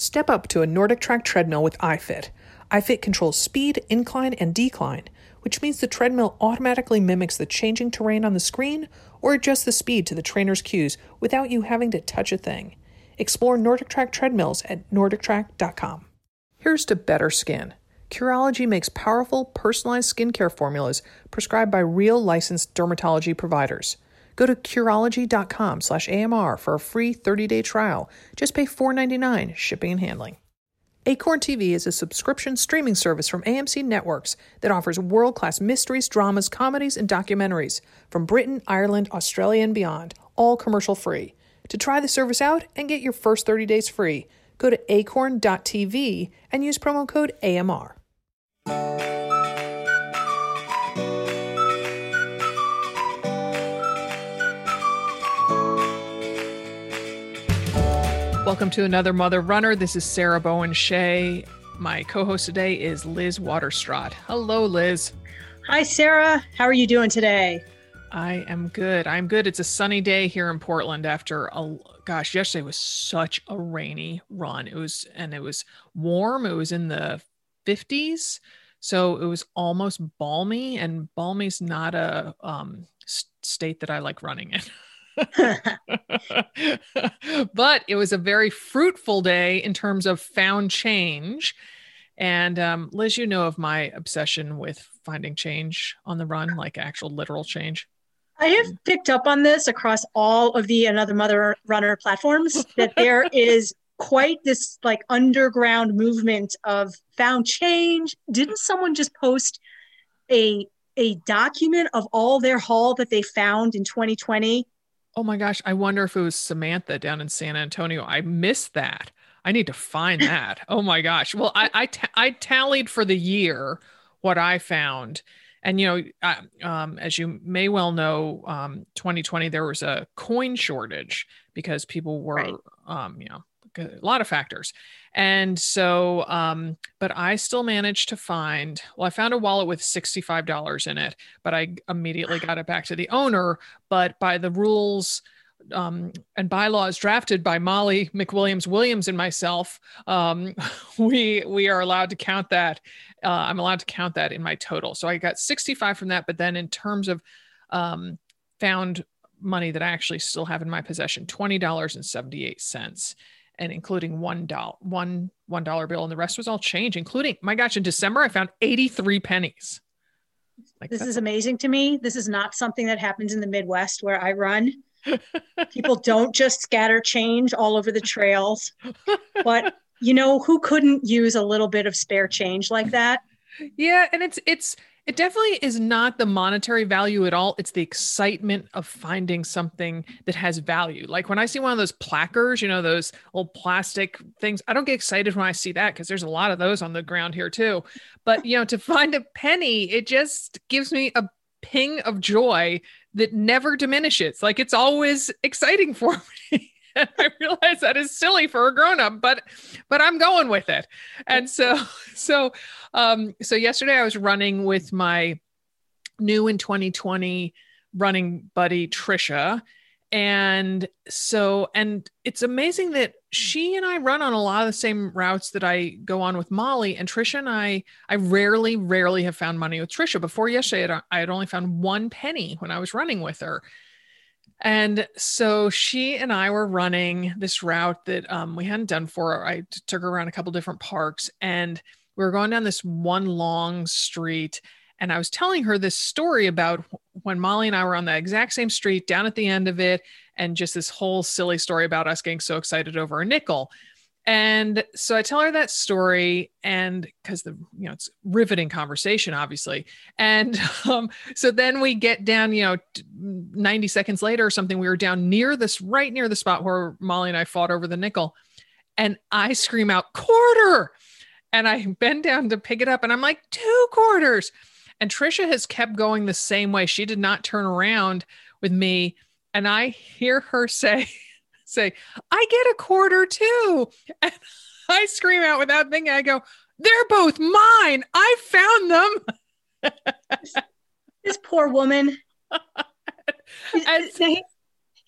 Step up to a NordicTrack treadmill with iFit. iFit controls speed, incline, and decline, which means the treadmill automatically mimics the changing terrain on the screen or adjusts the speed to the trainer's cues without you having to touch a thing. Explore NordicTrack treadmills at nordictrack.com. Here's to better skin. Curology makes powerful, personalized skincare formulas prescribed by real licensed dermatology providers. Go to Curology.com slash AMR for a free 30-day trial. Just pay $4.99 shipping and handling. Acorn TV is a subscription streaming service from AMC Networks that offers world-class mysteries, dramas, comedies, and documentaries from Britain, Ireland, Australia, and beyond, all commercial-free. To try the service out and get your first 30 days free, go to acorn.tv and use promo code AMR. Welcome to another Mother Runner. This is Sarah Bowen Shea. My co host today is Liz Waterstraat. Hello, Liz. Hi, Sarah. How are you doing today? I am good. I'm good. It's a sunny day here in Portland after a gosh, yesterday was such a rainy run. It was and it was warm. It was in the 50s. So it was almost balmy and balmy's not a um, state that I like running in. but it was a very fruitful day in terms of found change. And um, Liz, you know of my obsession with finding change on the run, like actual literal change. I have picked up on this across all of the Another Mother Runner platforms that there is quite this like underground movement of found change. Didn't someone just post a a document of all their haul that they found in 2020 Oh my gosh, I wonder if it was Samantha down in San Antonio. I missed that. I need to find that. oh my gosh. Well, I I, t- I tallied for the year what I found. And you know, I, um, as you may well know, um, 2020 there was a coin shortage because people were, right. um, you know, a lot of factors. And so, um, but I still managed to find, well, I found a wallet with $65 in it, but I immediately got it back to the owner. But by the rules, um, and bylaws drafted by Molly McWilliams Williams and myself, um, we we are allowed to count that. Uh, I'm allowed to count that in my total. So I got 65 from that. But then in terms of um, found money that I actually still have in my possession, twenty dollars and seventy eight cents and including one dollar one one dollar bill and the rest was all change including my gosh in december i found 83 pennies. Like this is amazing to me. This is not something that happens in the midwest where i run. People don't just scatter change all over the trails. But you know who couldn't use a little bit of spare change like that? Yeah and it's it's it definitely is not the monetary value at all. It's the excitement of finding something that has value. Like when I see one of those placards, you know, those old plastic things, I don't get excited when I see that because there's a lot of those on the ground here too. But, you know, to find a penny, it just gives me a ping of joy that never diminishes. Like it's always exciting for me. And I realize that is silly for a grown up, but but I'm going with it. And so so um so yesterday I was running with my new in 2020 running buddy Trisha. And so and it's amazing that she and I run on a lot of the same routes that I go on with Molly and Trisha and I I rarely rarely have found money with Trisha. Before yesterday I had only found one penny when I was running with her. And so she and I were running this route that um, we hadn't done before. I took her around a couple different parks and we were going down this one long street. And I was telling her this story about when Molly and I were on the exact same street down at the end of it, and just this whole silly story about us getting so excited over a nickel. And so I tell her that story, and because the you know it's riveting conversation, obviously. And um, so then we get down, you know, 90 seconds later or something, we were down near this, right near the spot where Molly and I fought over the nickel. And I scream out, quarter. And I bend down to pick it up, and I'm like, two quarters. And Trisha has kept going the same way. She did not turn around with me. And I hear her say, say, I get a quarter too. And I scream out without thinking, I go, they're both mine. I found them. this poor woman.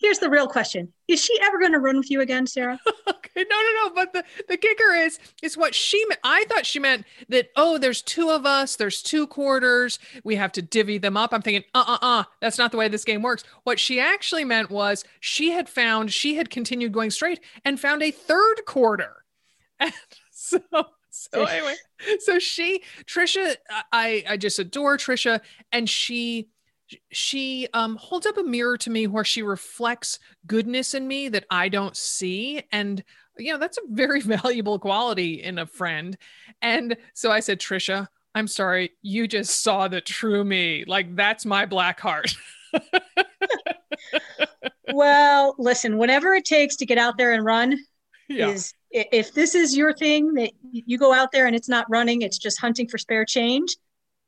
here's the real question: Is she ever going to run with you again, Sarah? okay, no, no, no. But the the kicker is is what she. meant. I thought she meant that. Oh, there's two of us. There's two quarters. We have to divvy them up. I'm thinking, uh, uh, uh. That's not the way this game works. What she actually meant was she had found. She had continued going straight and found a third quarter. And so so anyway, so she Trisha, I I just adore Trisha, and she she um holds up a mirror to me where she reflects goodness in me that I don't see, and you know that's a very valuable quality in a friend. And so I said, Trisha, I'm sorry, you just saw the true me. Like that's my black heart. well, listen, whatever it takes to get out there and run yeah. is if this is your thing that you go out there and it's not running it's just hunting for spare change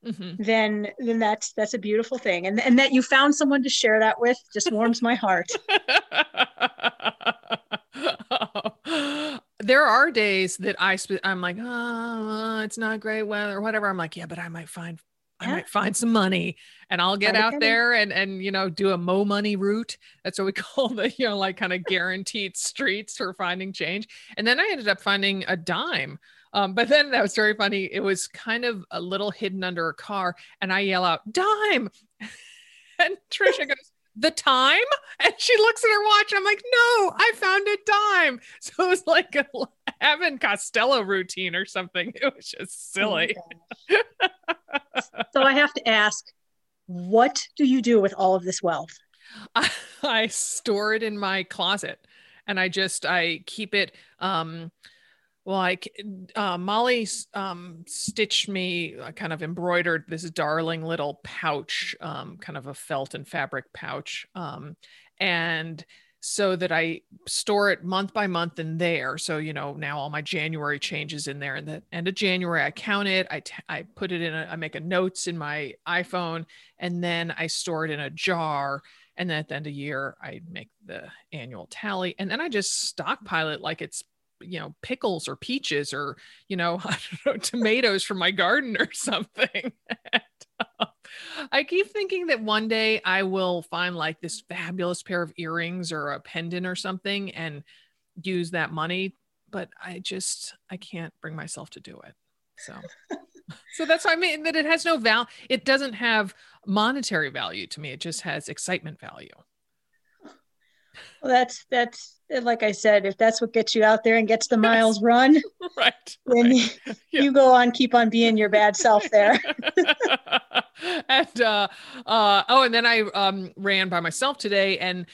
mm-hmm. then then that's that's a beautiful thing and and that you found someone to share that with just warms my heart there are days that I sp- I'm like, oh, it's not great weather or whatever. I'm like, yeah, but I might find I might find some money and I'll get out there and and you know do a mo money route. That's what we call the you know like kind of guaranteed streets for finding change. And then I ended up finding a dime. Um, but then that was very funny. It was kind of a little hidden under a car, and I yell out dime, and Trisha goes. The time, and she looks at her watch. I'm like, no, I found a dime. So it was like a Abbott and Costello routine or something. It was just silly. Oh so I have to ask, what do you do with all of this wealth? I, I store it in my closet and I just I keep it um like uh, Molly um, stitched me, uh, kind of embroidered this darling little pouch, um, kind of a felt and fabric pouch, um, and so that I store it month by month in there. So, you know, now all my January changes in there. And the end of January, I count it. I, t- I put it in, a, I make a notes in my iPhone, and then I store it in a jar. And then at the end of year, I make the annual tally. And then I just stockpile it like it's you know pickles or peaches or you know, know tomatoes from my garden or something and, uh, I keep thinking that one day I will find like this fabulous pair of earrings or a pendant or something and use that money, but I just I can't bring myself to do it. So so that's why I mean that it has no value. It doesn't have monetary value to me. It just has excitement value. Well, that's that's like I said, if that's what gets you out there and gets the miles run, right, then right. You, yeah. you, go on, keep on being your bad self there. and uh, uh, oh, and then I um, ran by myself today, and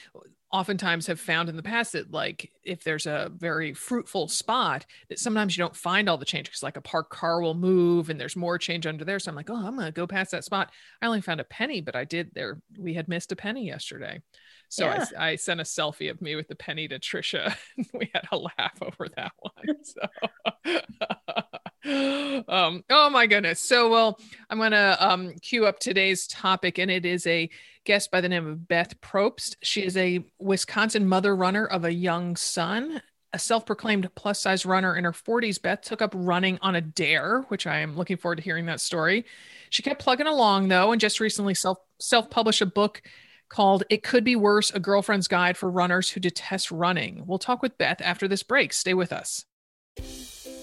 oftentimes have found in the past that like if there's a very fruitful spot that sometimes you don't find all the change because like a parked car will move and there's more change under there so i'm like oh i'm gonna go past that spot i only found a penny but i did there we had missed a penny yesterday so yeah. I, I, sent a selfie of me with the penny to Trisha. And we had a laugh over that one. So, um, oh my goodness. So, well, I'm going to um, cue up today's topic, and it is a guest by the name of Beth Probst. She is a Wisconsin mother runner of a young son. A self proclaimed plus size runner in her 40s, Beth took up running on a dare, which I am looking forward to hearing that story. She kept plugging along, though, and just recently self self published a book called It Could Be Worse A Girlfriend's Guide for Runners Who Detest Running. We'll talk with Beth after this break. Stay with us.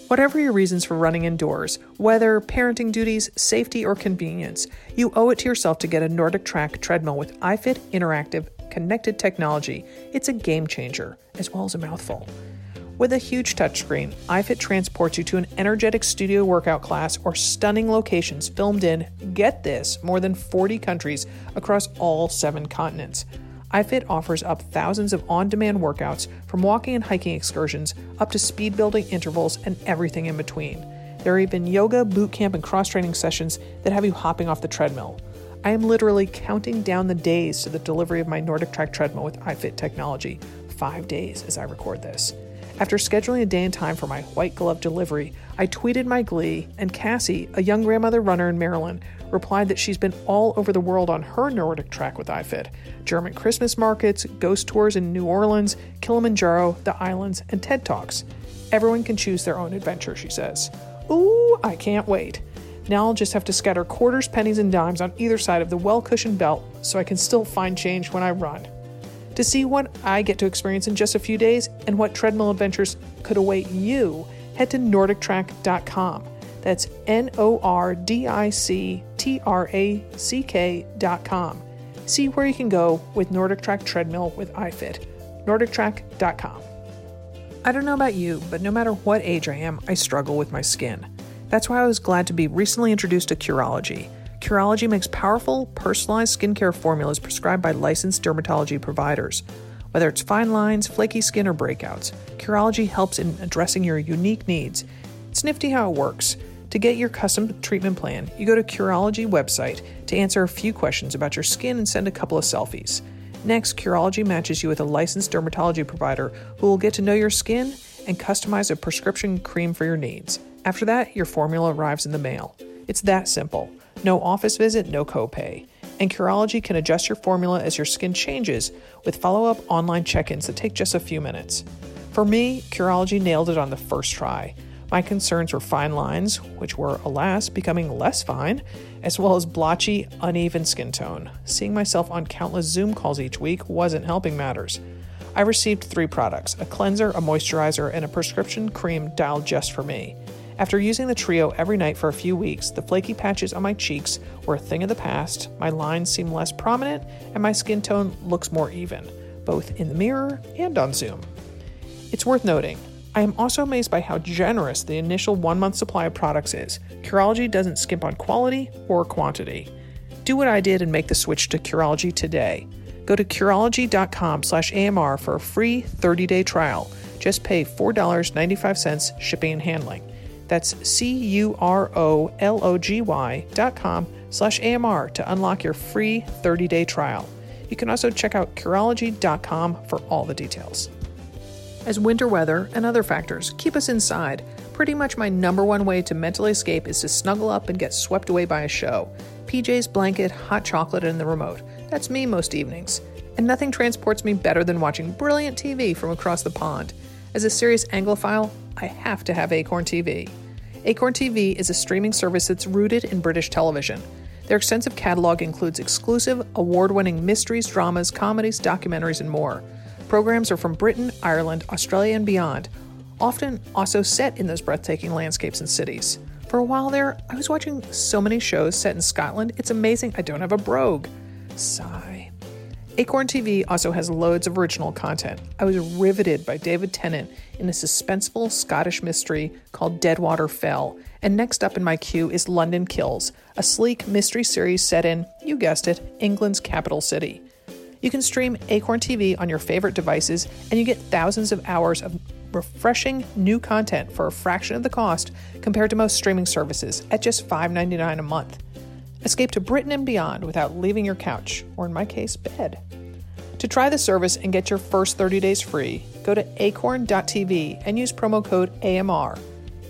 Whatever your reasons for running indoors, whether parenting duties, safety, or convenience, you owe it to yourself to get a NordicTrack treadmill with iFit interactive connected technology. It's a game changer, as well as a mouthful. With a huge touchscreen, iFit transports you to an energetic studio workout class or stunning locations filmed in, get this, more than 40 countries across all seven continents. iFit offers up thousands of on demand workouts from walking and hiking excursions up to speed building intervals and everything in between. There are even yoga, boot camp, and cross training sessions that have you hopping off the treadmill. I am literally counting down the days to the delivery of my NordicTrack treadmill with iFit technology. Five days as I record this. After scheduling a day and time for my white glove delivery, I tweeted my glee, and Cassie, a young grandmother runner in Maryland, replied that she's been all over the world on her NordicTrack with iFit German Christmas markets, ghost tours in New Orleans, Kilimanjaro, the islands, and TED Talks. Everyone can choose their own adventure, she says. Ooh, I can't wait. Now I'll just have to scatter quarters, pennies, and dimes on either side of the well cushioned belt so I can still find change when I run. To see what I get to experience in just a few days and what treadmill adventures could await you, head to NordicTrack.com. That's N O R D I C T R A C K.com. See where you can go with NordicTrack Treadmill with iFit. NordicTrack.com. I don't know about you, but no matter what age I am, I struggle with my skin. That's why I was glad to be recently introduced to Curology. Curology makes powerful, personalized skincare formulas prescribed by licensed dermatology providers. Whether it's fine lines, flaky skin, or breakouts, Curology helps in addressing your unique needs. It's nifty how it works. To get your custom treatment plan, you go to Curology website to answer a few questions about your skin and send a couple of selfies. Next, Curology matches you with a licensed dermatology provider who will get to know your skin and customize a prescription cream for your needs. After that, your formula arrives in the mail. It's that simple. No office visit, no copay. And Curology can adjust your formula as your skin changes with follow up online check ins that take just a few minutes. For me, Curology nailed it on the first try. My concerns were fine lines, which were, alas, becoming less fine, as well as blotchy, uneven skin tone. Seeing myself on countless Zoom calls each week wasn't helping matters. I received three products a cleanser, a moisturizer, and a prescription cream dialed just for me. After using the trio every night for a few weeks, the flaky patches on my cheeks were a thing of the past, my lines seem less prominent, and my skin tone looks more even, both in the mirror and on Zoom. It's worth noting, I am also amazed by how generous the initial one month supply of products is. Curology doesn't skimp on quality or quantity. Do what I did and make the switch to Curology today. Go to Curology.com slash AMR for a free 30 day trial. Just pay $4.95 shipping and handling. That's C U R O L O G Y dot com slash AMR to unlock your free 30 day trial. You can also check out Curology.com for all the details. As winter weather and other factors keep us inside, pretty much my number one way to mentally escape is to snuggle up and get swept away by a show. PJ's blanket, hot chocolate, and the remote. That's me most evenings. And nothing transports me better than watching brilliant TV from across the pond. As a serious Anglophile, I have to have Acorn TV. Acorn TV is a streaming service that's rooted in British television. Their extensive catalog includes exclusive, award winning mysteries, dramas, comedies, documentaries, and more. Programs are from Britain, Ireland, Australia, and beyond, often also set in those breathtaking landscapes and cities. For a while there, I was watching so many shows set in Scotland, it's amazing I don't have a brogue. Sigh. Acorn TV also has loads of original content. I was riveted by David Tennant in a suspenseful Scottish mystery called Deadwater Fell. And next up in my queue is London Kills, a sleek mystery series set in, you guessed it, England's capital city. You can stream Acorn TV on your favorite devices, and you get thousands of hours of refreshing new content for a fraction of the cost compared to most streaming services at just $5.99 a month. Escape to Britain and beyond without leaving your couch, or in my case, bed. To try the service and get your first 30 days free, go to acorn.tv and use promo code AMR.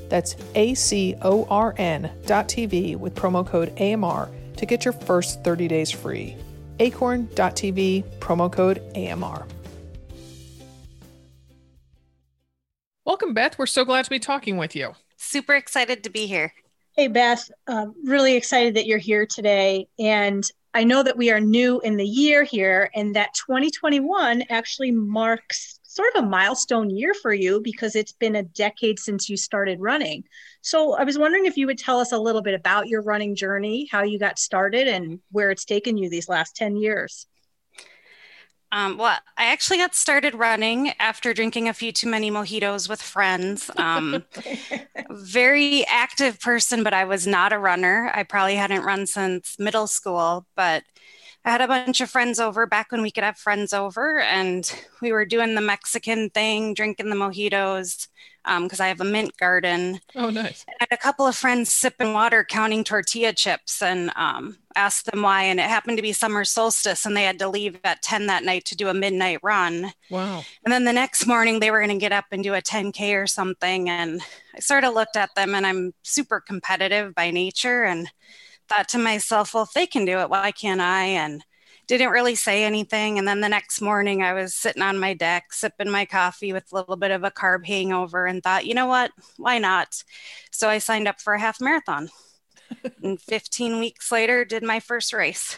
That's A C O R N.tv with promo code AMR to get your first 30 days free. acorn.tv, promo code AMR. Welcome, Beth. We're so glad to be talking with you. Super excited to be here. Hey, Beth, um, really excited that you're here today. And I know that we are new in the year here, and that 2021 actually marks sort of a milestone year for you because it's been a decade since you started running. So I was wondering if you would tell us a little bit about your running journey, how you got started, and where it's taken you these last 10 years. Um, well, I actually got started running after drinking a few too many mojitos with friends. Um, very active person, but I was not a runner. I probably hadn't run since middle school, but I had a bunch of friends over back when we could have friends over, and we were doing the Mexican thing, drinking the mojitos because um, I have a mint garden. Oh, nice. I had a couple of friends sipping water, counting tortilla chips, and um, asked them why. And it happened to be summer solstice, and they had to leave at 10 that night to do a midnight run. Wow. And then the next morning, they were going to get up and do a 10K or something. And I sort of looked at them, and I'm super competitive by nature, and thought to myself, well, if they can do it, why can't I? And didn't really say anything. And then the next morning, I was sitting on my deck, sipping my coffee with a little bit of a carb hangover, and thought, you know what? Why not? So I signed up for a half marathon. and 15 weeks later, did my first race.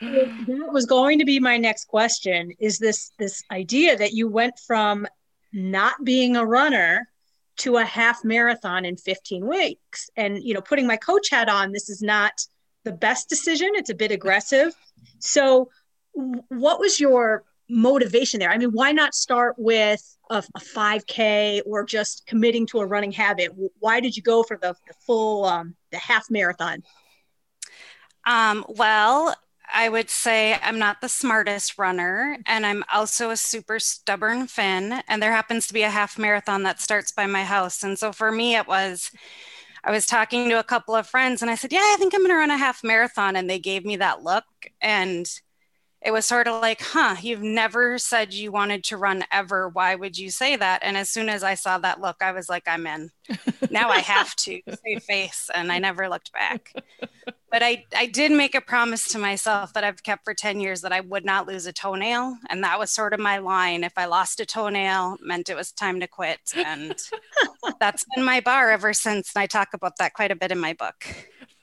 that was going to be my next question is this this idea that you went from not being a runner to a half marathon in 15 weeks and you know putting my coach hat on this is not the best decision it's a bit aggressive so what was your motivation there i mean why not start with a, a 5k or just committing to a running habit why did you go for the, the full um, the half marathon um, well I would say I'm not the smartest runner, and I'm also a super stubborn Finn. And there happens to be a half marathon that starts by my house. And so for me, it was I was talking to a couple of friends, and I said, Yeah, I think I'm going to run a half marathon. And they gave me that look. And it was sort of like, huh, you've never said you wanted to run ever. Why would you say that? And as soon as I saw that look, I was like, I'm in. now I have to save face. And I never looked back. But I, I did make a promise to myself that I've kept for 10 years that I would not lose a toenail. And that was sort of my line. If I lost a toenail, meant it was time to quit. And that's been my bar ever since. And I talk about that quite a bit in my book.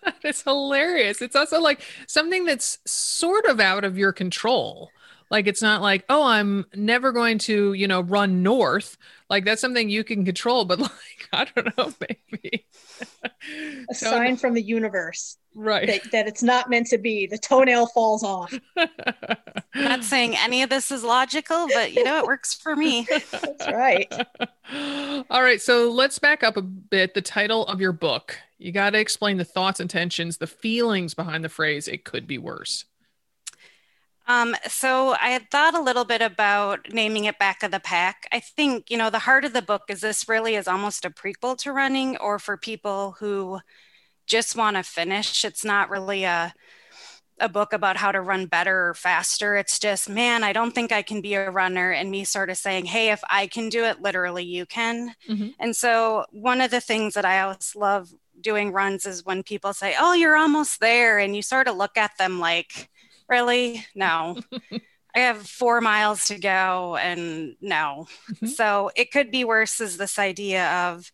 it's hilarious. It's also like something that's sort of out of your control. Like it's not like, oh, I'm never going to, you know, run north. Like that's something you can control, but like, I don't know, maybe. A so, sign from the universe. Right. That, that, it's not meant to be. The toenail falls off. not saying any of this is logical, but you know, it works for me. That's right. All right. So let's back up a bit. The title of your book you got to explain the thoughts, intentions, the feelings behind the phrase, it could be worse. Um, so I had thought a little bit about naming it back of the pack. I think, you know, the heart of the book is this really is almost a prequel to running or for people who just want to finish. It's not really a a book about how to run better or faster. It's just, man, I don't think I can be a runner. And me sort of saying, hey, if I can do it, literally you can. Mm-hmm. And so, one of the things that I always love doing runs is when people say, oh, you're almost there. And you sort of look at them like, really? No. I have four miles to go and no. Mm-hmm. So, it could be worse, is this idea of,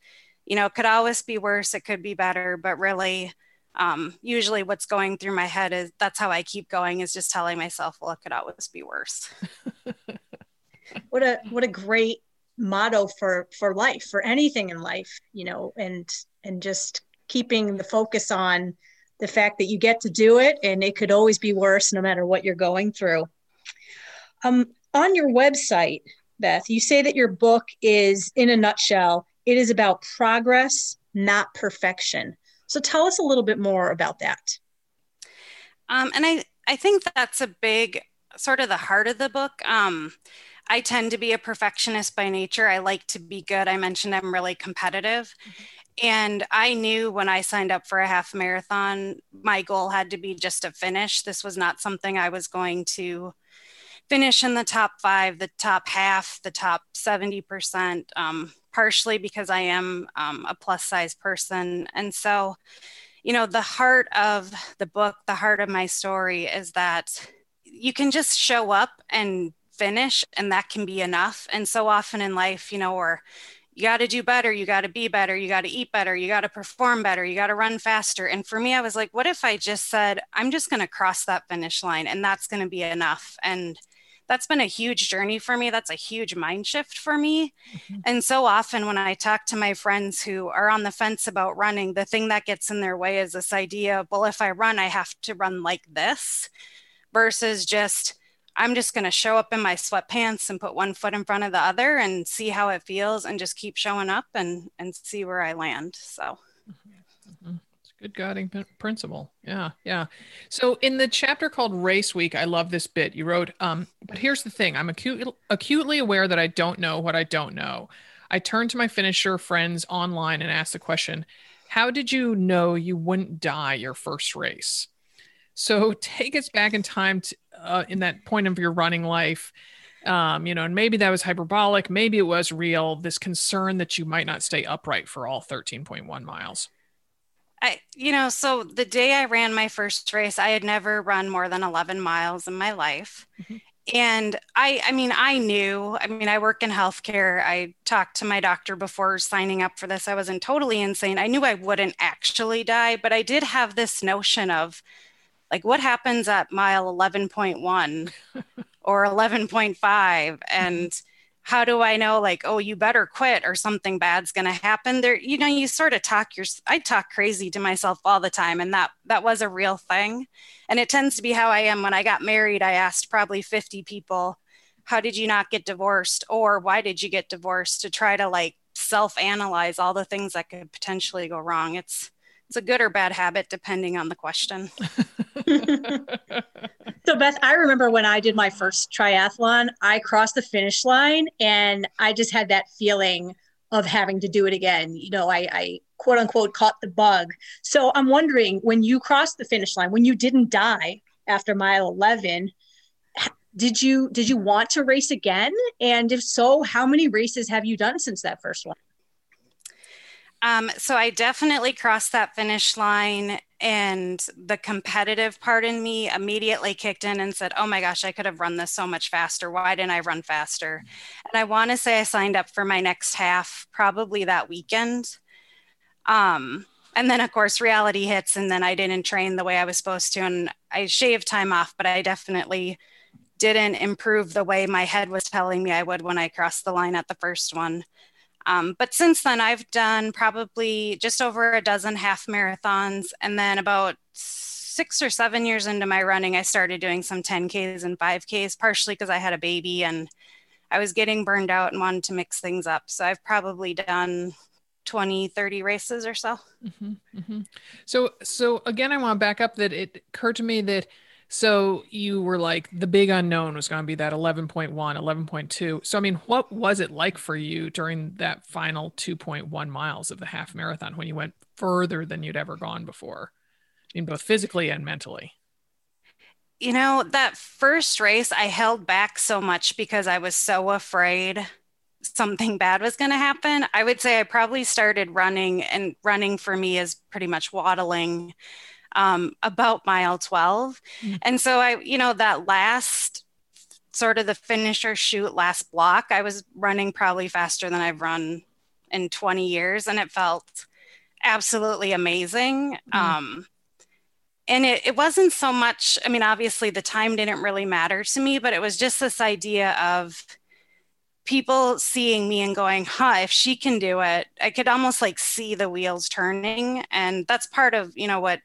you know, it could always be worse, it could be better, but really, um, usually what's going through my head is that's how I keep going is just telling myself, well, it could always be worse. what a what a great motto for for life, for anything in life, you know, and and just keeping the focus on the fact that you get to do it and it could always be worse no matter what you're going through. Um, on your website, Beth, you say that your book is, in a nutshell, it is about progress, not perfection. So tell us a little bit more about that. Um, and I, I think that's a big sort of the heart of the book. Um, I tend to be a perfectionist by nature. I like to be good. I mentioned I'm really competitive. Mm-hmm. And I knew when I signed up for a half marathon, my goal had to be just to finish. This was not something I was going to finish in the top five, the top half, the top 70%. Um, partially because I am um, a plus size person. And so, you know, the heart of the book, the heart of my story is that you can just show up and finish, and that can be enough. And so often in life, you know, or you got to do better, you got to be better, you got to eat better, you got to perform better, you got to run faster. And for me, I was like, what if I just said, I'm just going to cross that finish line and that's going to be enough? And that's been a huge journey for me. That's a huge mind shift for me. Mm-hmm. And so often when I talk to my friends who are on the fence about running, the thing that gets in their way is this idea of, well, if I run, I have to run like this versus just, I'm just going to show up in my sweatpants and put one foot in front of the other and see how it feels and just keep showing up and, and see where I land. So. Mm-hmm. mm-hmm. Good guiding principle. Yeah, yeah. So in the chapter called Race Week, I love this bit. You wrote, um, but here's the thing: I'm acute, acutely aware that I don't know what I don't know. I turn to my finisher friends online and ask the question, "How did you know you wouldn't die your first race?" So take us back in time to, uh, in that point of your running life. Um, you know, and maybe that was hyperbolic, maybe it was real. This concern that you might not stay upright for all 13.1 miles. I, you know, so the day I ran my first race, I had never run more than 11 miles in my life. Mm-hmm. And I, I mean, I knew, I mean, I work in healthcare. I talked to my doctor before signing up for this. I wasn't totally insane. I knew I wouldn't actually die, but I did have this notion of like what happens at mile 11.1 or 11.5 and how do I know like, oh, you better quit or something bad's going to happen there? You know, you sort of talk your, I talk crazy to myself all the time. And that, that was a real thing. And it tends to be how I am when I got married. I asked probably 50 people, how did you not get divorced? Or why did you get divorced to try to like self analyze all the things that could potentially go wrong. It's, it's a good or bad habit depending on the question. so Beth, I remember when I did my first triathlon, I crossed the finish line and I just had that feeling of having to do it again. You know, I, I quote unquote caught the bug. So I'm wondering when you crossed the finish line, when you didn't die after mile 11, did you did you want to race again and if so how many races have you done since that first one um, so I definitely crossed that finish line, and the competitive part in me immediately kicked in and said, "Oh my gosh, I could have run this so much faster. Why didn't I run faster?" And I want to say I signed up for my next half probably that weekend. Um, and then of course reality hits, and then I didn't train the way I was supposed to, and I shaved time off, but I definitely didn't improve the way my head was telling me I would when I crossed the line at the first one. Um, but since then, I've done probably just over a dozen half marathons. And then about six or seven years into my running, I started doing some 10Ks and 5Ks, partially because I had a baby and I was getting burned out and wanted to mix things up. So I've probably done 20 30 races or so mm-hmm, mm-hmm. so so again i want to back up that it occurred to me that so you were like the big unknown was going to be that 11.1, 11.2. So I mean, what was it like for you during that final 2.1 miles of the half marathon when you went further than you'd ever gone before? I mean, both physically and mentally. You know, that first race I held back so much because I was so afraid something bad was going to happen. I would say I probably started running and running for me is pretty much waddling um, about mile 12. Mm-hmm. And so I, you know, that last sort of the finisher chute last block, I was running probably faster than I've run in 20 years. And it felt absolutely amazing. Mm-hmm. Um, and it, it wasn't so much, I mean, obviously the time didn't really matter to me, but it was just this idea of, people seeing me and going, huh, if she can do it, I could almost like see the wheels turning. And that's part of, you know, what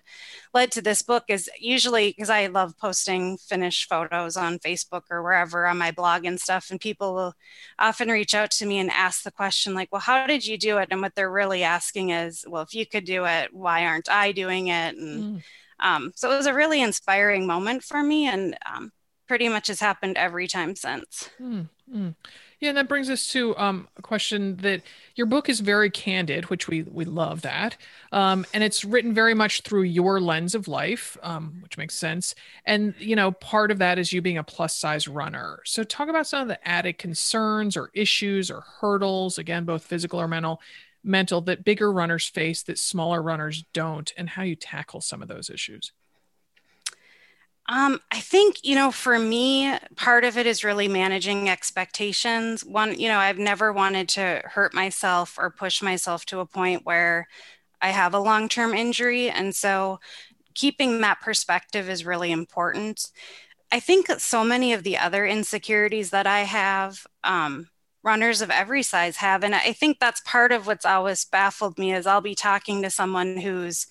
led to this book is usually because I love posting finished photos on Facebook or wherever on my blog and stuff. And people will often reach out to me and ask the question, like, well, how did you do it? And what they're really asking is, well, if you could do it, why aren't I doing it? And mm. um, so it was a really inspiring moment for me. And um, pretty much has happened every time since. Mm. Mm. Yeah, and that brings us to um, a question that your book is very candid, which we we love that, um, and it's written very much through your lens of life, um, which makes sense. And you know, part of that is you being a plus size runner. So, talk about some of the added concerns or issues or hurdles, again, both physical or mental, mental that bigger runners face that smaller runners don't, and how you tackle some of those issues. Um, I think, you know, for me, part of it is really managing expectations. One, you know, I've never wanted to hurt myself or push myself to a point where I have a long term injury. And so keeping that perspective is really important. I think so many of the other insecurities that I have, um, runners of every size have. And I think that's part of what's always baffled me is I'll be talking to someone who's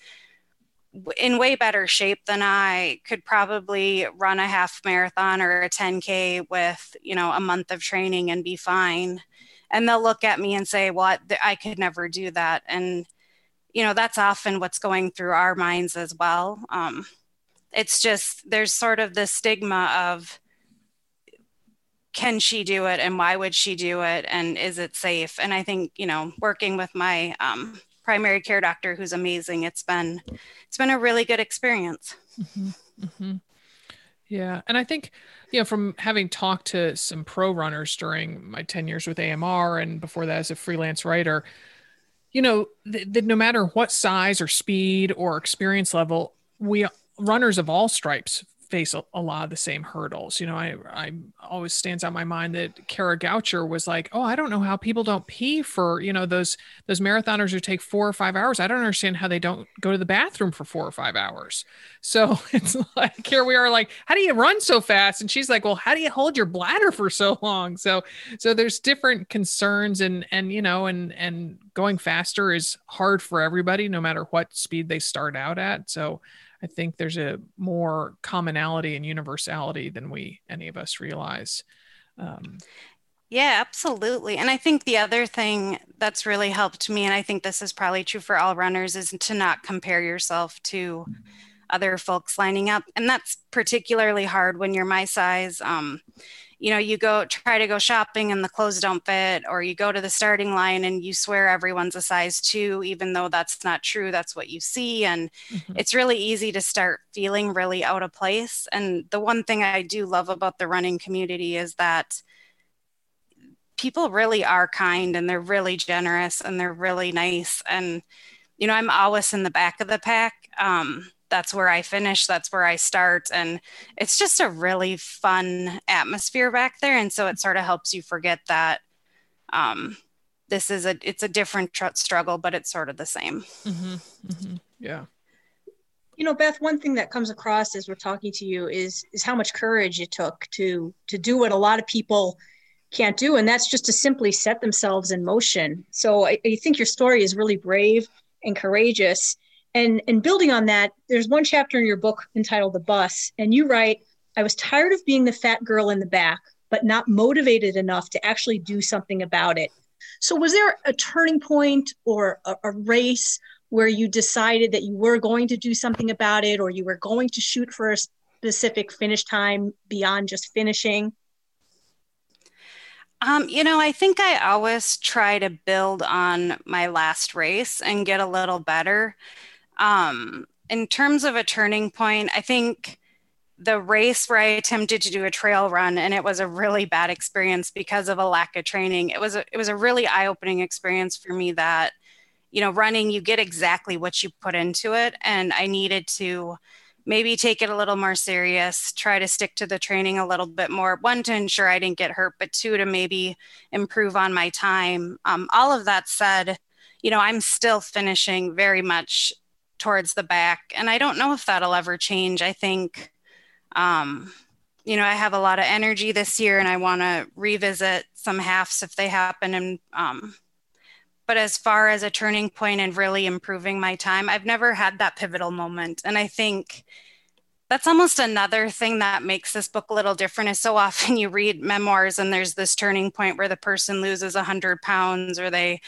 in way better shape than I could probably run a half marathon or a 10K with, you know, a month of training and be fine. And they'll look at me and say, well, I, could never do that. And, you know, that's often what's going through our minds as well. Um, it's just, there's sort of the stigma of, can she do it and why would she do it and is it safe and i think you know working with my um, primary care doctor who's amazing. It's been it's been a really good experience. Mm-hmm, mm-hmm. Yeah, and I think you know from having talked to some pro runners during my 10 years with AMR and before that as a freelance writer, you know that th- no matter what size or speed or experience level, we runners of all stripes face a, a, lot of the same hurdles. You know, I I always stands out my mind that Kara Goucher was like, "Oh, I don't know how people don't pee for you know those those marathoners who take four or five hours. I don't understand how they don't go to the bathroom for four or five hours." So it's like here we are, like, "How do you run so fast?" And she's like, "Well, how do you hold your bladder for so long?" So so there's different concerns, and and you know, and and going faster is hard for everybody, no matter what speed they start out at. So I think there's a more commonality and universality than we any of us realize. Um, yeah, absolutely. And I think the other thing that's really helped me, and I think this is probably true for all runners, is to not compare yourself to mm-hmm. other folks lining up. And that's particularly hard when you're my size. Um, you know you go try to go shopping and the clothes don't fit or you go to the starting line and you swear everyone's a size 2 even though that's not true that's what you see. And mm-hmm. it's really easy to start feeling really out of place. And the one thing i do love about the running community is that people really are kind and they're really generous and they're really nice. And you know i'm always in the back of the pack. Um, that's where I finish, that's where I start. And it's just a really fun atmosphere back there. And so it sort of helps you forget that um, this is a, it's a different tr- struggle, but it's sort of the same. Mm-hmm. Mm-hmm. Yeah. You know, Beth, one thing that comes across as we're talking to you is, is how much courage it took to, to do what a lot of people can't do. And that's just to simply set themselves in motion. So I, I think your story is really brave and courageous and and building on that there's one chapter in your book entitled the bus and you write i was tired of being the fat girl in the back but not motivated enough to actually do something about it so was there a turning point or a, a race where you decided that you were going to do something about it or you were going to shoot for a specific finish time beyond just finishing um, you know, I think I always try to build on my last race and get a little better. Um, in terms of a turning point, I think the race where I attempted to do a trail run and it was a really bad experience because of a lack of training. It was a, it was a really eye-opening experience for me that you know running you get exactly what you put into it and I needed to maybe take it a little more serious, try to stick to the training a little bit more. One to ensure I didn't get hurt, but two to maybe improve on my time. Um, all of that said, you know, I'm still finishing very much towards the back. And I don't know if that'll ever change. I think, um, you know, I have a lot of energy this year and I want to revisit some halves if they happen. And, um, but as far as a turning point and really improving my time, I've never had that pivotal moment. And I think that's almost another thing that makes this book a little different is so often you read memoirs and there's this turning point where the person loses 100 pounds or they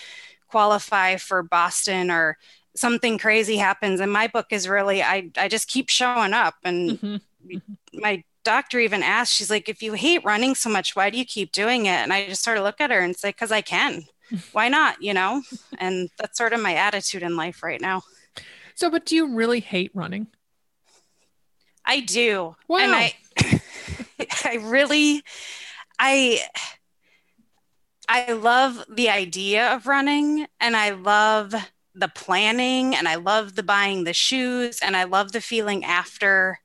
qualify for Boston or something crazy happens and my book is really i i just keep showing up and mm-hmm. mm-hmm. my doctor even asked she's like if you hate running so much why do you keep doing it? And i just sort of look at her and say because i can. Why not? You know? And that's sort of my attitude in life right now. So but do you really hate running? I do. Wow. and i i really i i love the idea of running and i love the planning and I love the buying the shoes and I love the feeling after.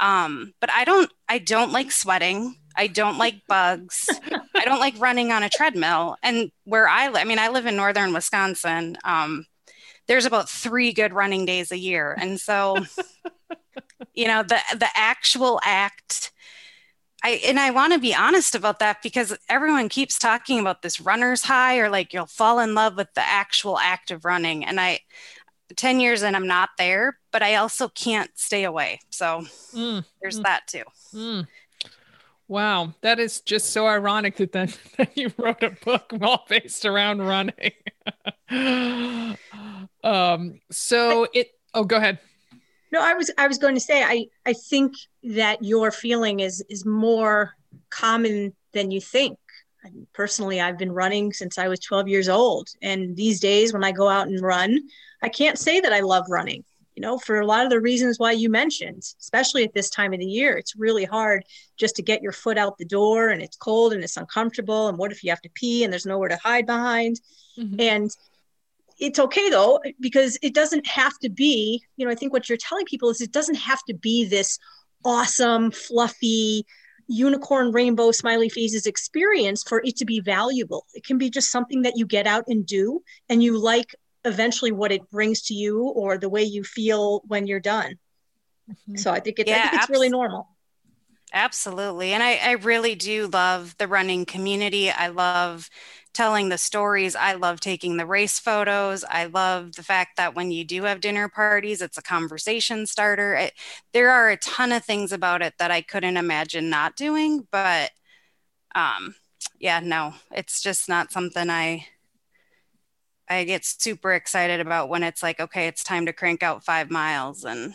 Um, but I don't I don't like sweating. I don't like bugs. I don't like running on a treadmill. And where I live, I mean, I live in northern Wisconsin. Um, there's about three good running days a year. And so, you know, the the actual act I and I want to be honest about that because everyone keeps talking about this runner's high or like you'll fall in love with the actual act of running. And I 10 years and I'm not there, but I also can't stay away. So mm, there's mm, that too. Mm. Wow, that is just so ironic that then that you wrote a book all based around running. um so it oh go ahead. No, I was I was going to say I I think that your feeling is is more common than you think. I mean, personally, I've been running since I was 12 years old, and these days when I go out and run, I can't say that I love running. You know, for a lot of the reasons why you mentioned, especially at this time of the year, it's really hard just to get your foot out the door, and it's cold and it's uncomfortable. And what if you have to pee and there's nowhere to hide behind? Mm-hmm. And it's okay though because it doesn't have to be you know i think what you're telling people is it doesn't have to be this awesome, fluffy, unicorn rainbow smiley faces experience for it to be valuable. It can be just something that you get out and do, and you like eventually what it brings to you or the way you feel when you're done. Mm-hmm. So I think it's, yeah, I think it's abs- really normal. Absolutely. And I, I really do love the running community. I love telling the stories. I love taking the race photos. I love the fact that when you do have dinner parties, it's a conversation starter. It, there are a ton of things about it that I couldn't imagine not doing, but um, yeah, no, it's just not something I I get super excited about when it's like, okay, it's time to crank out five miles and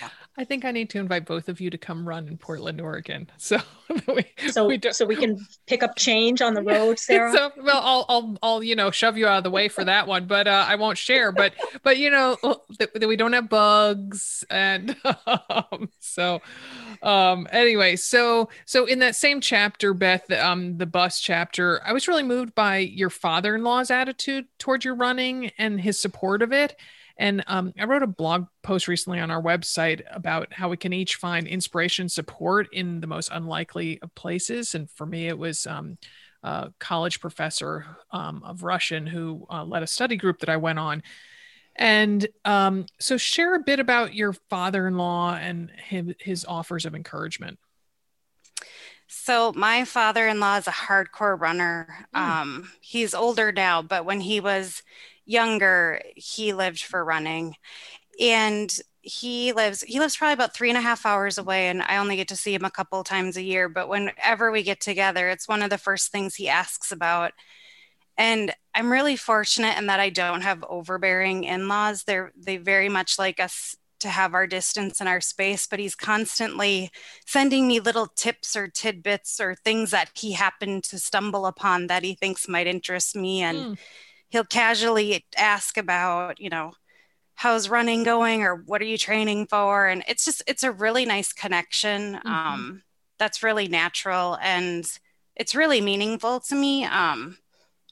yeah. I think I need to invite both of you to come run in Portland, Oregon. So we, so we so we can pick up change on the road, Sarah. so well, I'll I'll I'll you know shove you out of the way for that one, but uh, I won't share. But but you know that, that we don't have bugs, and um, so um anyway, so so in that same chapter, Beth, um the bus chapter, I was really moved by your father-in-law's attitude towards your running and his support of it and um, I wrote a blog post recently on our website about how we can each find inspiration support in the most unlikely of places. And for me, it was um, a college professor um, of Russian who uh, led a study group that I went on. And um, so, share a bit about your father in law and his, his offers of encouragement. So my father-in-law is a hardcore runner. Mm. Um, he's older now, but when he was younger, he lived for running. And he lives he lives probably about three and a half hours away and i only get to see him a couple times a year. But whenever we get together it's one of the first things he asks about. And i'm really fortunate in that i don't have overbearing in-laws. They're they very much like us to have our distance and our space but he's constantly sending me little tips or tidbits or things that he happened to stumble upon that he thinks might interest me. And mm he'll casually ask about, you know, how's running going or what are you training for? And it's just, it's a really nice connection. Mm-hmm. Um, that's really natural and it's really meaningful to me um,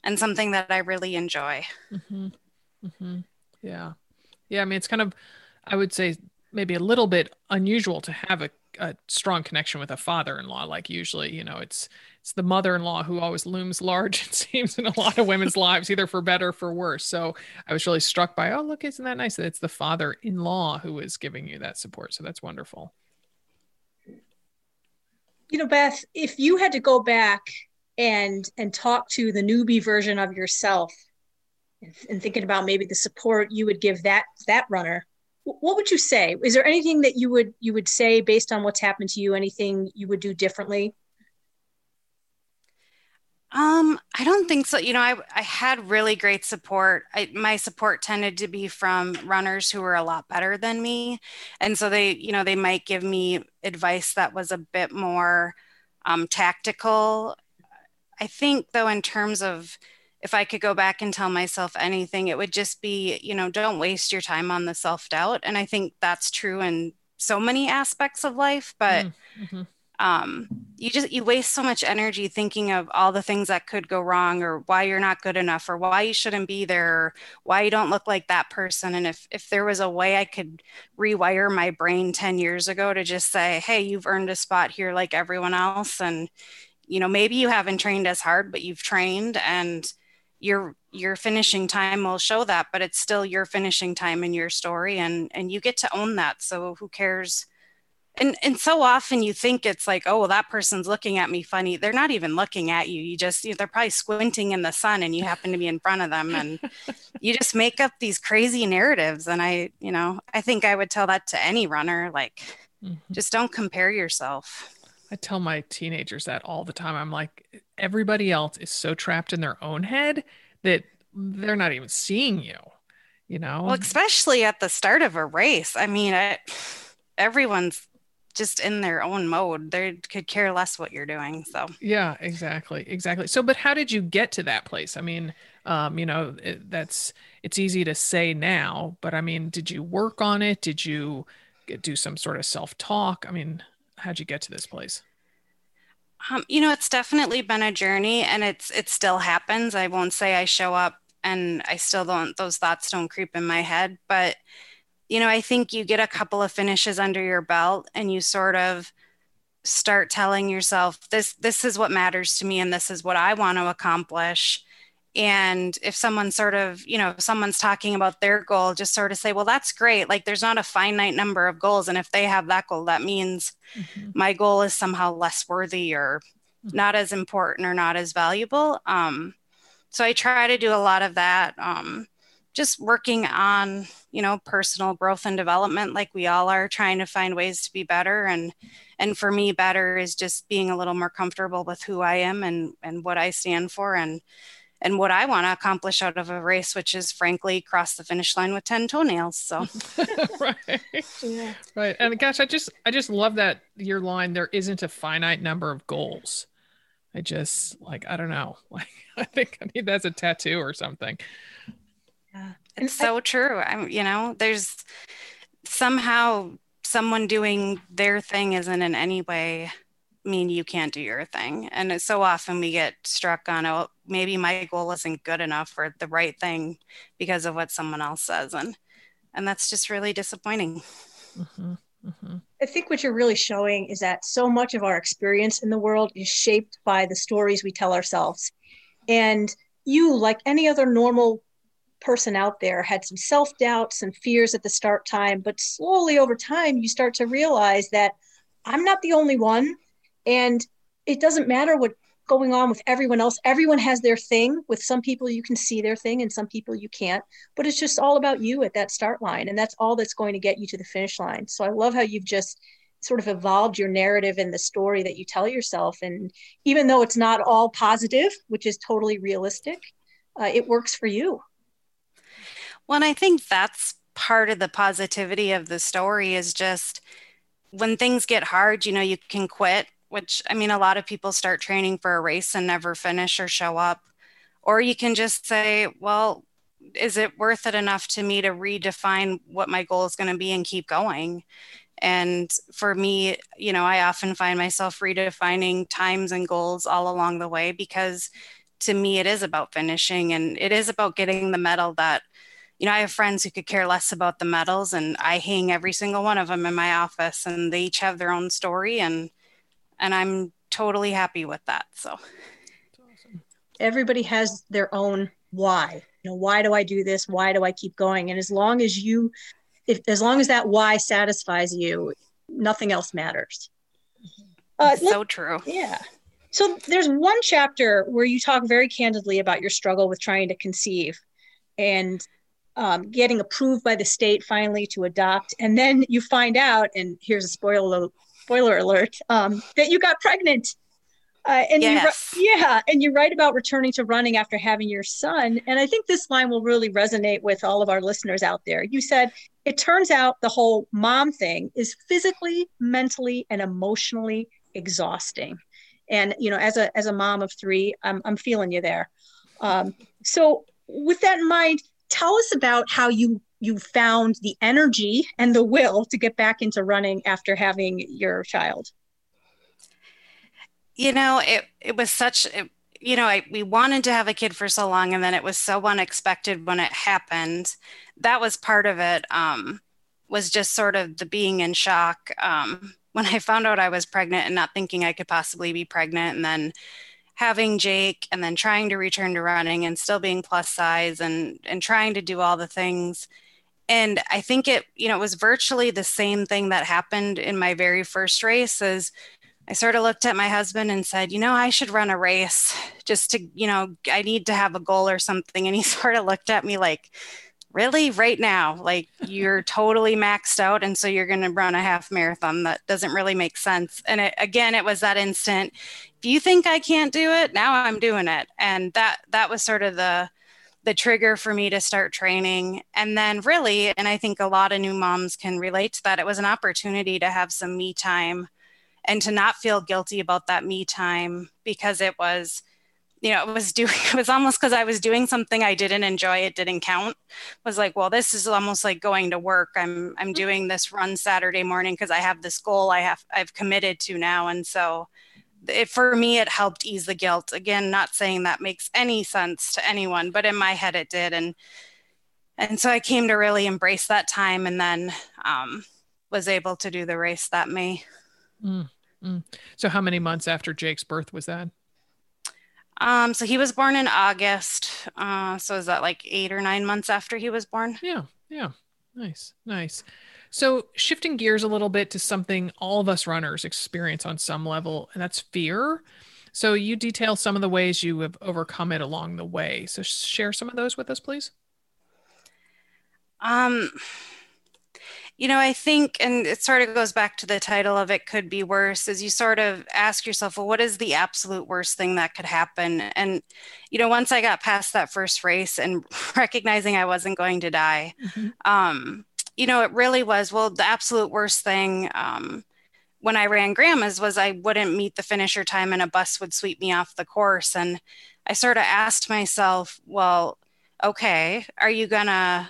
and something that I really enjoy. Mm-hmm. Mm-hmm. Yeah. Yeah. I mean, it's kind of, I would say, maybe a little bit unusual to have a, a strong connection with a father-in-law like usually you know it's it's the mother-in-law who always looms large it seems in a lot of women's lives either for better or for worse. So i was really struck by oh look isn't that nice that it's the father-in-law who is giving you that support. So that's wonderful. You know beth if you had to go back and and talk to the newbie version of yourself and thinking about maybe the support you would give that that runner what would you say? Is there anything that you would you would say based on what's happened to you? Anything you would do differently um, I don't think so. You know, I, I had really great support. I, my support tended to be from runners who were a lot better than me. And so they, you know, they might give me advice that was a bit more um, tactical. I think, though, in terms of if I could go back and tell myself anything, it would just be, you know, don't waste your time on the self doubt. And I think that's true in so many aspects of life. But mm, mm-hmm um, you just you waste so much energy thinking of all the things that could go wrong or why you're not good enough or why you shouldn't be there or why you don't look like that person. And if if there was a way i could rewire my brain 10 years ago to just say hey you've earned a spot here like everyone else. And you know maybe you haven't trained as hard but you've trained and your your finishing time will show that but it's still your finishing time in your story and and you get to own that. So who cares and and so often you think it's like oh well that person's looking at me funny. They're not even looking at you. You just you know, they're probably squinting in the sun and you happen to be in front of them and you just make up these crazy narratives. And i you know i think i would tell that to any runner like mm-hmm. just don't compare yourself. I tell my teenagers that all the time. I'm like everybody else is so trapped in their own head that they're not even seeing you you know? Well especially at the start of a race. I mean I, everyone's just in their own mode. They could care less what you're doing. So yeah, exactly, exactly. So, but how did you get to that place? I mean, um, you know, it, that's it's easy to say now, but I mean, did you work on it? Did you get, do some sort of self talk? I mean, how'd you get to this place? Um, you know, it's definitely been a journey, and it's it still happens. I won't say I show up and I still don't; those thoughts don't creep in my head, but you know, I think you get a couple of finishes under your belt and you sort of start telling yourself this this is what matters to me and this is what I want to accomplish. And if someone sort of, you know, if someone's talking about their goal, just sort of say, well, that's great. Like there's not a finite number of goals. And if they have that goal, that means mm-hmm. my goal is somehow less worthy or mm-hmm. not as important or not as valuable. Um, so I try to do a lot of that. Um, just working on you know personal growth and development like we all are trying to find ways to be better. And and for me better is just being a little more comfortable with who i am and and what i stand for and and what i want to accomplish out of a race which is frankly cross the finish line with 10 toenails so. Right. Yeah. right. And gosh i just i just love that your line there isn't a finite number of goals. I just like i don't know. Like i think i need that as a tattoo or something yeah. It's so I, true. I'm, you know, there's somehow someone doing their thing isn't in any way mean you can't do your thing. And so often we get struck on, oh, maybe my goal isn't good enough or the right thing because of what someone else says. And, and that's just really disappointing. Mm-hmm. Mm-hmm. I think what you're really showing is that so much of our experience in the world is shaped by the stories we tell ourselves. And you, like any other normal person out there had some self doubt, some fears at the start time, but slowly over time, you start to realize that I'm not the only one. And it doesn't matter what going on with everyone else. Everyone has their thing. With some people, you can see their thing, and some people you can't. But it's just all about you at that start line. And that's all that's going to get you to the finish line. So I love how you've just sort of evolved your narrative and the story that you tell yourself. And even though it's not all positive, which is totally realistic, uh, it works for you. Well, and I think that's part of the positivity of the story is just when things get hard, you know, you can quit, which I mean, a lot of people start training for a race and never finish or show up. Or you can just say, well, is it worth it enough to me to redefine what my goal is going to be and keep going? And for me, you know, I often find myself redefining times and goals all along the way because to me, it is about finishing and it is about getting the medal that you know, I have friends who could care less about the medals, and I hang every single one of them in my office, and they each have their own story, and and I'm totally happy with that. So, awesome. everybody has their own why. You know, why do I do this? Why do I keep going? And as long as you, if as long as that why satisfies you, nothing else matters. Uh, so true. Yeah. So there's one chapter where you talk very candidly about your struggle with trying to conceive and um, getting approved by the state finally to adopt, and then you find out, and here's a spoiler spoiler alert, um, that you got pregnant. Uh, and yes. you, yeah, and you write about returning to running after having your son, and I think this line will really resonate with all of our listeners out there. You said it turns out the whole mom thing is physically, mentally, and emotionally exhausting. And you know, as a as a mom of three, I'm I'm feeling you there. Um, so with that in mind, tell us about how you you found the energy and the will to get back into running after having your child? You know it it was such it, you know I, we wanted to have a kid for so long and then it was so unexpected when it happened. That was part of it um, was just sort of the being in shock. Um, when i found out i was pregnant and not thinking i could possibly be pregnant and then having Jake and then trying to return to running and still being plus size and and trying to do all the things. And I think it, you know, it was virtually the same thing that happened in my very first race is I sort of looked at my husband and said, you know, I should run a race just to, you know, I need to have a goal or something. And he sort of looked at me like, really? Right now? Like you're totally maxed out and so you're going to run a half marathon. That doesn't really make sense. And it, again it was that instant if you think i can't do it now i'm doing it. And that that was sort of the the trigger for me to start training. And then really and i think a lot of new moms can relate to that it was an opportunity to have some me time and to not feel guilty about that me time because it was you know, it was doing, it was almost because I was doing something I didn't enjoy, it didn't count. It was like, well, this is almost like going to work. I'm, I'm mm-hmm. doing this run Saturday morning because I have this goal I have, I've committed to now. And so it, for me, it helped ease the guilt. Again, not saying that makes any sense to anyone, but in my head it did. And, and so I came to really embrace that time and then um, was able to do the race that May. Mm, mm. So, how many months after Jake's birth was that? Um, so he was born in August. Uh, so is that like eight or nine months after he was born? Yeah, yeah. Nice, nice. So shifting gears a little bit to something all of us runners experience on some level, and that's fear. So you detail some of the ways you have overcome it along the way. So share some of those with us, please. Um, you know, I think, and it sort of goes back to the title of It Could Be Worse, is you sort of ask yourself, well, what is the absolute worst thing that could happen? And, you know, once I got past that first race and recognizing I wasn't going to die, mm-hmm. um, you know, it really was, well, the absolute worst thing um, when I ran Grandma's was I wouldn't meet the finisher time and a bus would sweep me off the course. And I sort of asked myself, well, okay, are you going to,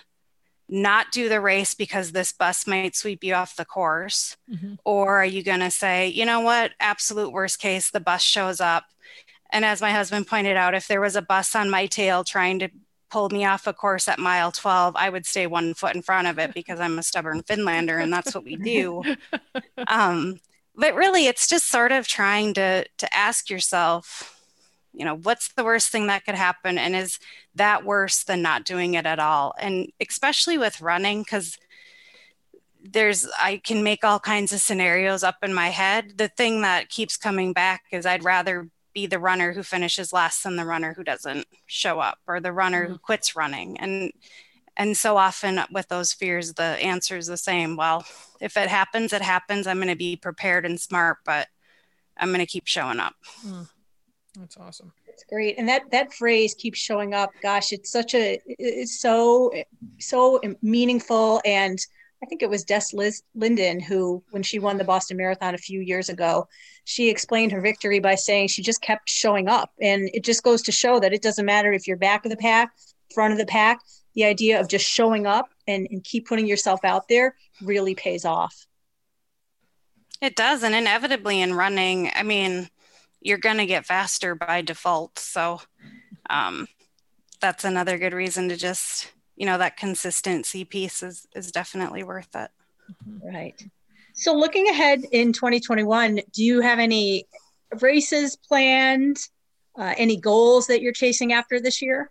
not do the race because this bus might sweep you off the course? Mm-hmm. Or are you going to say, you know what, absolute worst case, the bus shows up? And as my husband pointed out, if there was a bus on my tail trying to pull me off a course at mile 12, I would stay one foot in front of it because I'm a stubborn Finlander and that's what we do. Um, but really, it's just sort of trying to, to ask yourself, you know what's the worst thing that could happen and is that worse than not doing it at all? And especially with running because there's i can make all kinds of scenarios up in my head. The thing that keeps coming back is i'd rather be the runner who finishes last than the runner who doesn't show up or the runner mm-hmm. who quits running. And and so often with those fears the answer is the same. Well if it happens it happens. I'm going to be prepared and smart but i'm going to keep showing up. Mm. That's awesome. It's great. And that that phrase keeps showing up. Gosh, it's such a it's so so meaningful and I think it was Des Liz Linden who, when she won the Boston Marathon a few years ago, she explained her victory by saying she just kept showing up. And it just goes to show that it doesn't matter if you're back of the pack, front of the pack, the idea of just showing up and, and keep putting yourself out there really pays off. It does. And inevitably in running, I mean, you're going to get faster by default. So um, that's another good reason to just, you know, that consistency piece is, is definitely worth it. Right. So looking ahead in 2021, do you have any races planned? Uh, any goals that you're chasing after this year?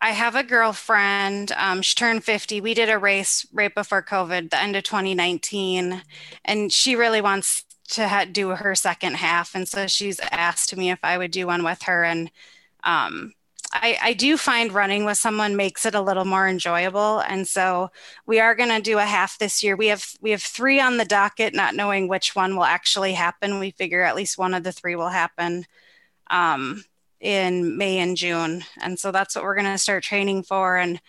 I have a girlfriend. Um, she turned 50. We did a race right before COVID, the end of 2019. And she really wants to ha- do her second half, and so she's asked me if I would do one with her. And um, I, I do find running with someone makes it a little more enjoyable, and so we are going to do a half this year. We have we have three on the docket, not knowing which one will actually happen. We figure at least one of the three will happen. Um, in May and June. And so that's what we're going to start training for. And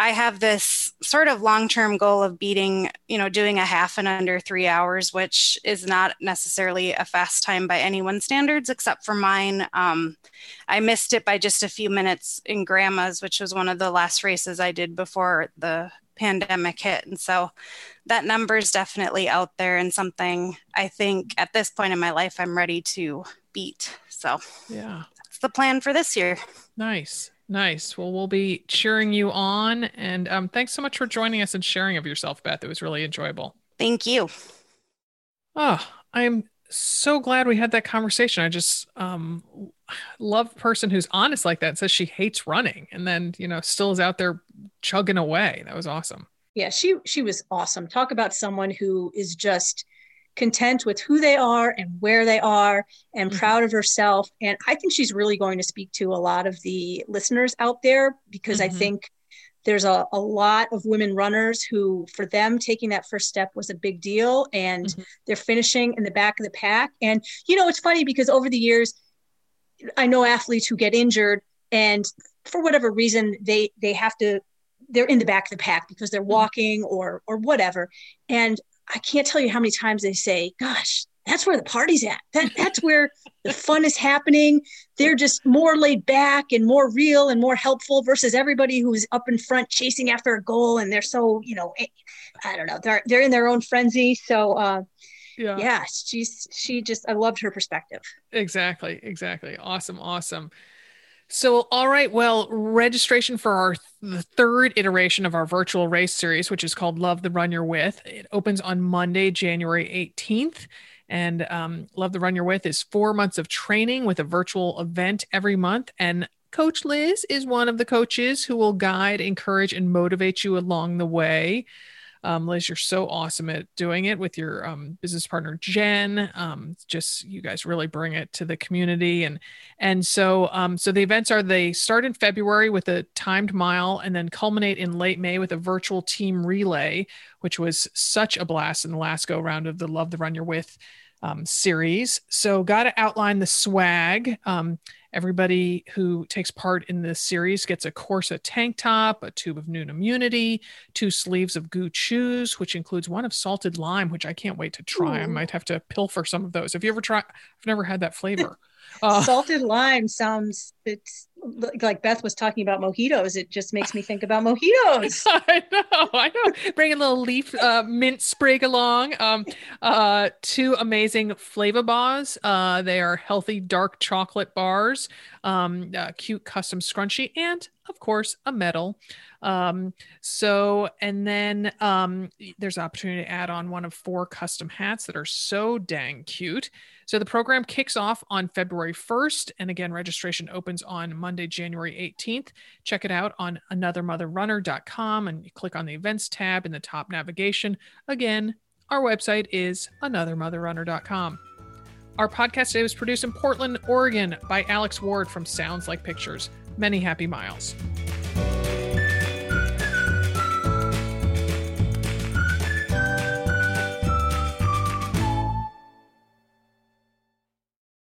I have this sort of long-term goal of beating, you know, doing a half in under three hours, which is not necessarily a fast time by anyone's standards, except for mine. Um, I missed it by just a few minutes in Grandma's, which was one of the last races I did before the pandemic hit. And so that number is definitely out there and something I think at this point in my life I'm ready to beat. So yeah, that's the plan for this year. Nice. Nice. Well, we'll be cheering you on. And um, thanks so much for joining us and sharing of yourself, Beth. It was really enjoyable. Thank you. Oh, I'm so glad we had that conversation. I just um, love a person who's honest like that and says she hates running and then, you know, still is out there chugging away. That was awesome. Yeah, she she was awesome. Talk about someone who is just content with who they are and where they are and mm-hmm. proud of herself. And I think she's really going to speak to a lot of the listeners out there because mm-hmm. I think there's a, a lot of women runners who, for them, taking that first step was a big deal. And mm-hmm. they're finishing in the back of the pack. And, you know, it's funny because over the years, I know athletes who get injured and for whatever reason, they, they have to they're in the back of the pack because they're mm-hmm. walking or or whatever and I can't tell you how many times they say, gosh, that's where the party's at. That, that's where the fun is happening. They're just more laid back and more real and more helpful versus everybody who's up in front chasing after a goal. And they're so, you know, eh, I don't know, they're, they're in their own frenzy. So, uh, yeah. yeah, she's, she just, I loved her perspective. Exactly. Exactly. Awesome. Awesome. So, all right. Well, registration for our the third iteration of our virtual race series, which is called Love the Run You're With, it opens on Monday, January 18th. And um, Love the Run You're With is four months of training with a virtual event every month. And Coach Liz is one of the coaches who will guide, encourage, and motivate you along the way. Um, Liz, you're so awesome at doing it with your um, business partner Jen. Um, just you guys really bring it to the community, and and so um, so the events are they start in February with a timed mile, and then culminate in late May with a virtual team relay, which was such a blast in the last go round of the Love the Run You're With um, series. So, got to outline the swag. Everybody who takes part in this series gets a Korsa tank top, a tube of Nuun Immunity, two sleeves of GU Chews, which includes one of salted lime, which I can't wait to try. Ooh. I might have to pilfer some of those. Have you ever tried? I've never had that flavor. Uh, salted lime sounds it's like Beth was talking about mojitos. It just makes me think about mojitos. I know, I know. Bring a little leaf uh, mint sprig along. Um, uh, two amazing flavor bars. Uh, they are healthy dark chocolate bars, um, cute custom scrunchie, and of course a medal. Um, so, and then um, there's an opportunity to add on one of four custom hats that are so dang cute. So the program kicks off on February 1st. And again, registration opens on Monday, January 18th. Check it out on anothermotherrunner.com and click on the events tab in the top navigation. Again, our website is anothermotherrunner.com. Our podcast today was produced in Portland, Oregon by Alex Ward from Sounds Like Pictures. Many happy miles.